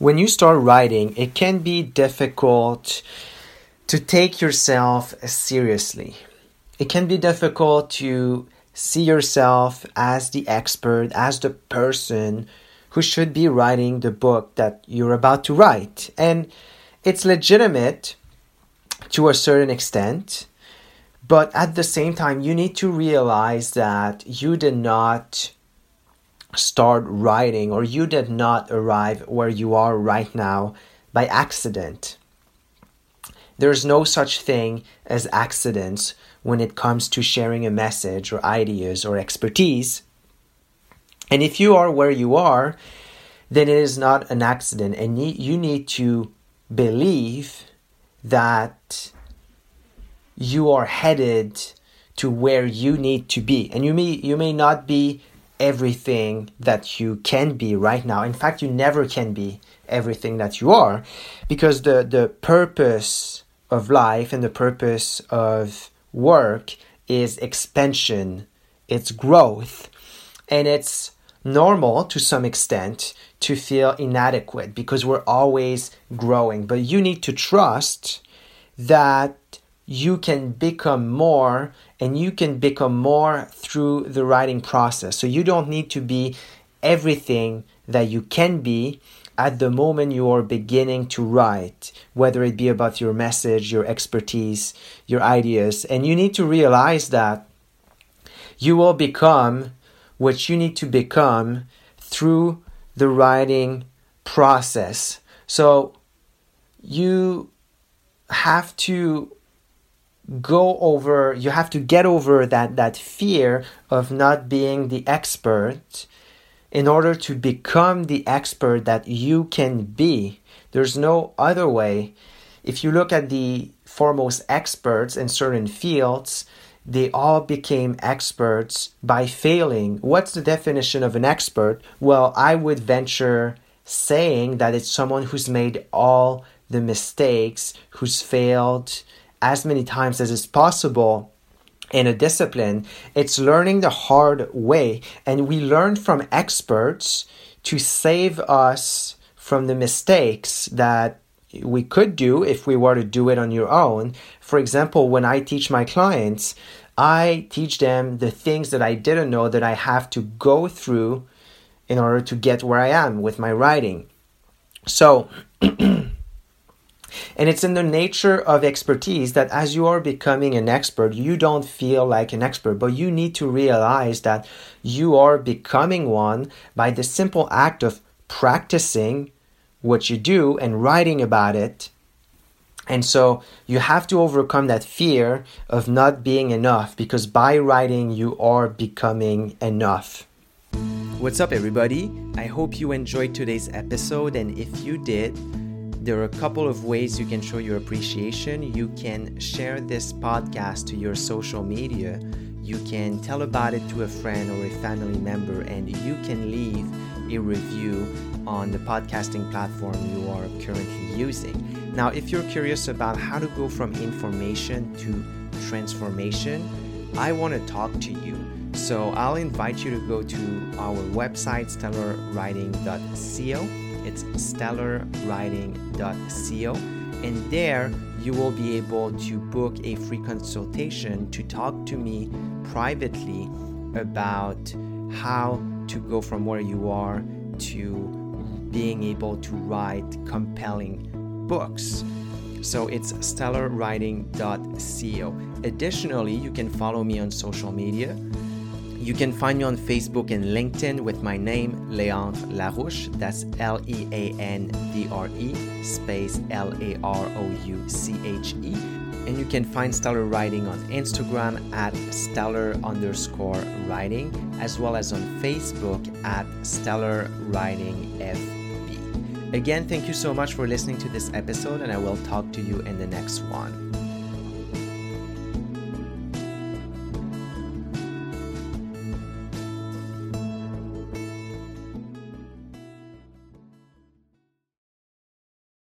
When you start writing, it can be difficult to take yourself seriously. It can be difficult to see yourself as the expert, as the person who should be writing the book that you're about to write. And it's legitimate to a certain extent, but at the same time, you need to realize that you did not start writing or you did not arrive where you are right now by accident. There's no such thing as accidents when it comes to sharing a message or ideas or expertise. And if you are where you are, then it is not an accident, and you need to believe that you are headed to where you need to be. And you may you may not be everything that you can be right now. In fact, you never can be everything that you are because the, the purpose of life and the purpose of work is expansion, it's growth, and it's normal to some extent to feel inadequate because we're always growing. But you need to trust that you can become more and you can become more through the writing process. So you don't need to be everything that you can be at the moment you are beginning to write, whether it be about your message, your expertise, your ideas. And you need to realize that you will become what you need to become through the writing process. So you have to go over you have to get over that that fear of not being the expert. In order to become the expert that you can be there's no other way. If you look at the foremost experts in certain fields they all became experts by failing. What's the definition of an expert? Well i would venture saying that it's someone who's made all the mistakes who's failed as many times as is possible in a discipline, it's learning the hard way. And we learn from experts to save us from the mistakes that we could do if we were to do it on your own. For example, when I teach my clients, I teach them the things that I didn't know that I have to go through in order to get where I am with my writing. So, And it's in the nature of expertise that as you are becoming an expert, you don't feel like an expert, but you need to realize that you are becoming one by the simple act of practicing what you do and writing about it. And so you have to overcome that fear of not being enough because by writing, you are becoming enough. What's up, everybody? I hope you enjoyed today's episode, and if you did, there are a couple of ways you can show your appreciation. You can share this podcast to your social media. You can tell about it to a friend or a family member, and you can leave a review on the podcasting platform you are currently using. Now, if you're curious about how to go from information to transformation, I want to talk to you. So I'll invite you to go to our website, stellarwriting.co it's stellarwriting.co. And there you will be able to book a free consultation to talk to me privately about how to go from where you are to being able to write compelling books. So it's stellarwriting.co. Additionally, you can follow me on social media. You can find me on Facebook and LinkedIn with my name, Leandre Larouche. That's L E A N D R E space L A R O U C H E. And you can find Stellar Writing on Instagram at stellar underscore writing, as well as on Facebook at Stellar Writing FB. Again, thank you so much for listening to this episode, and I will talk to you in the next one.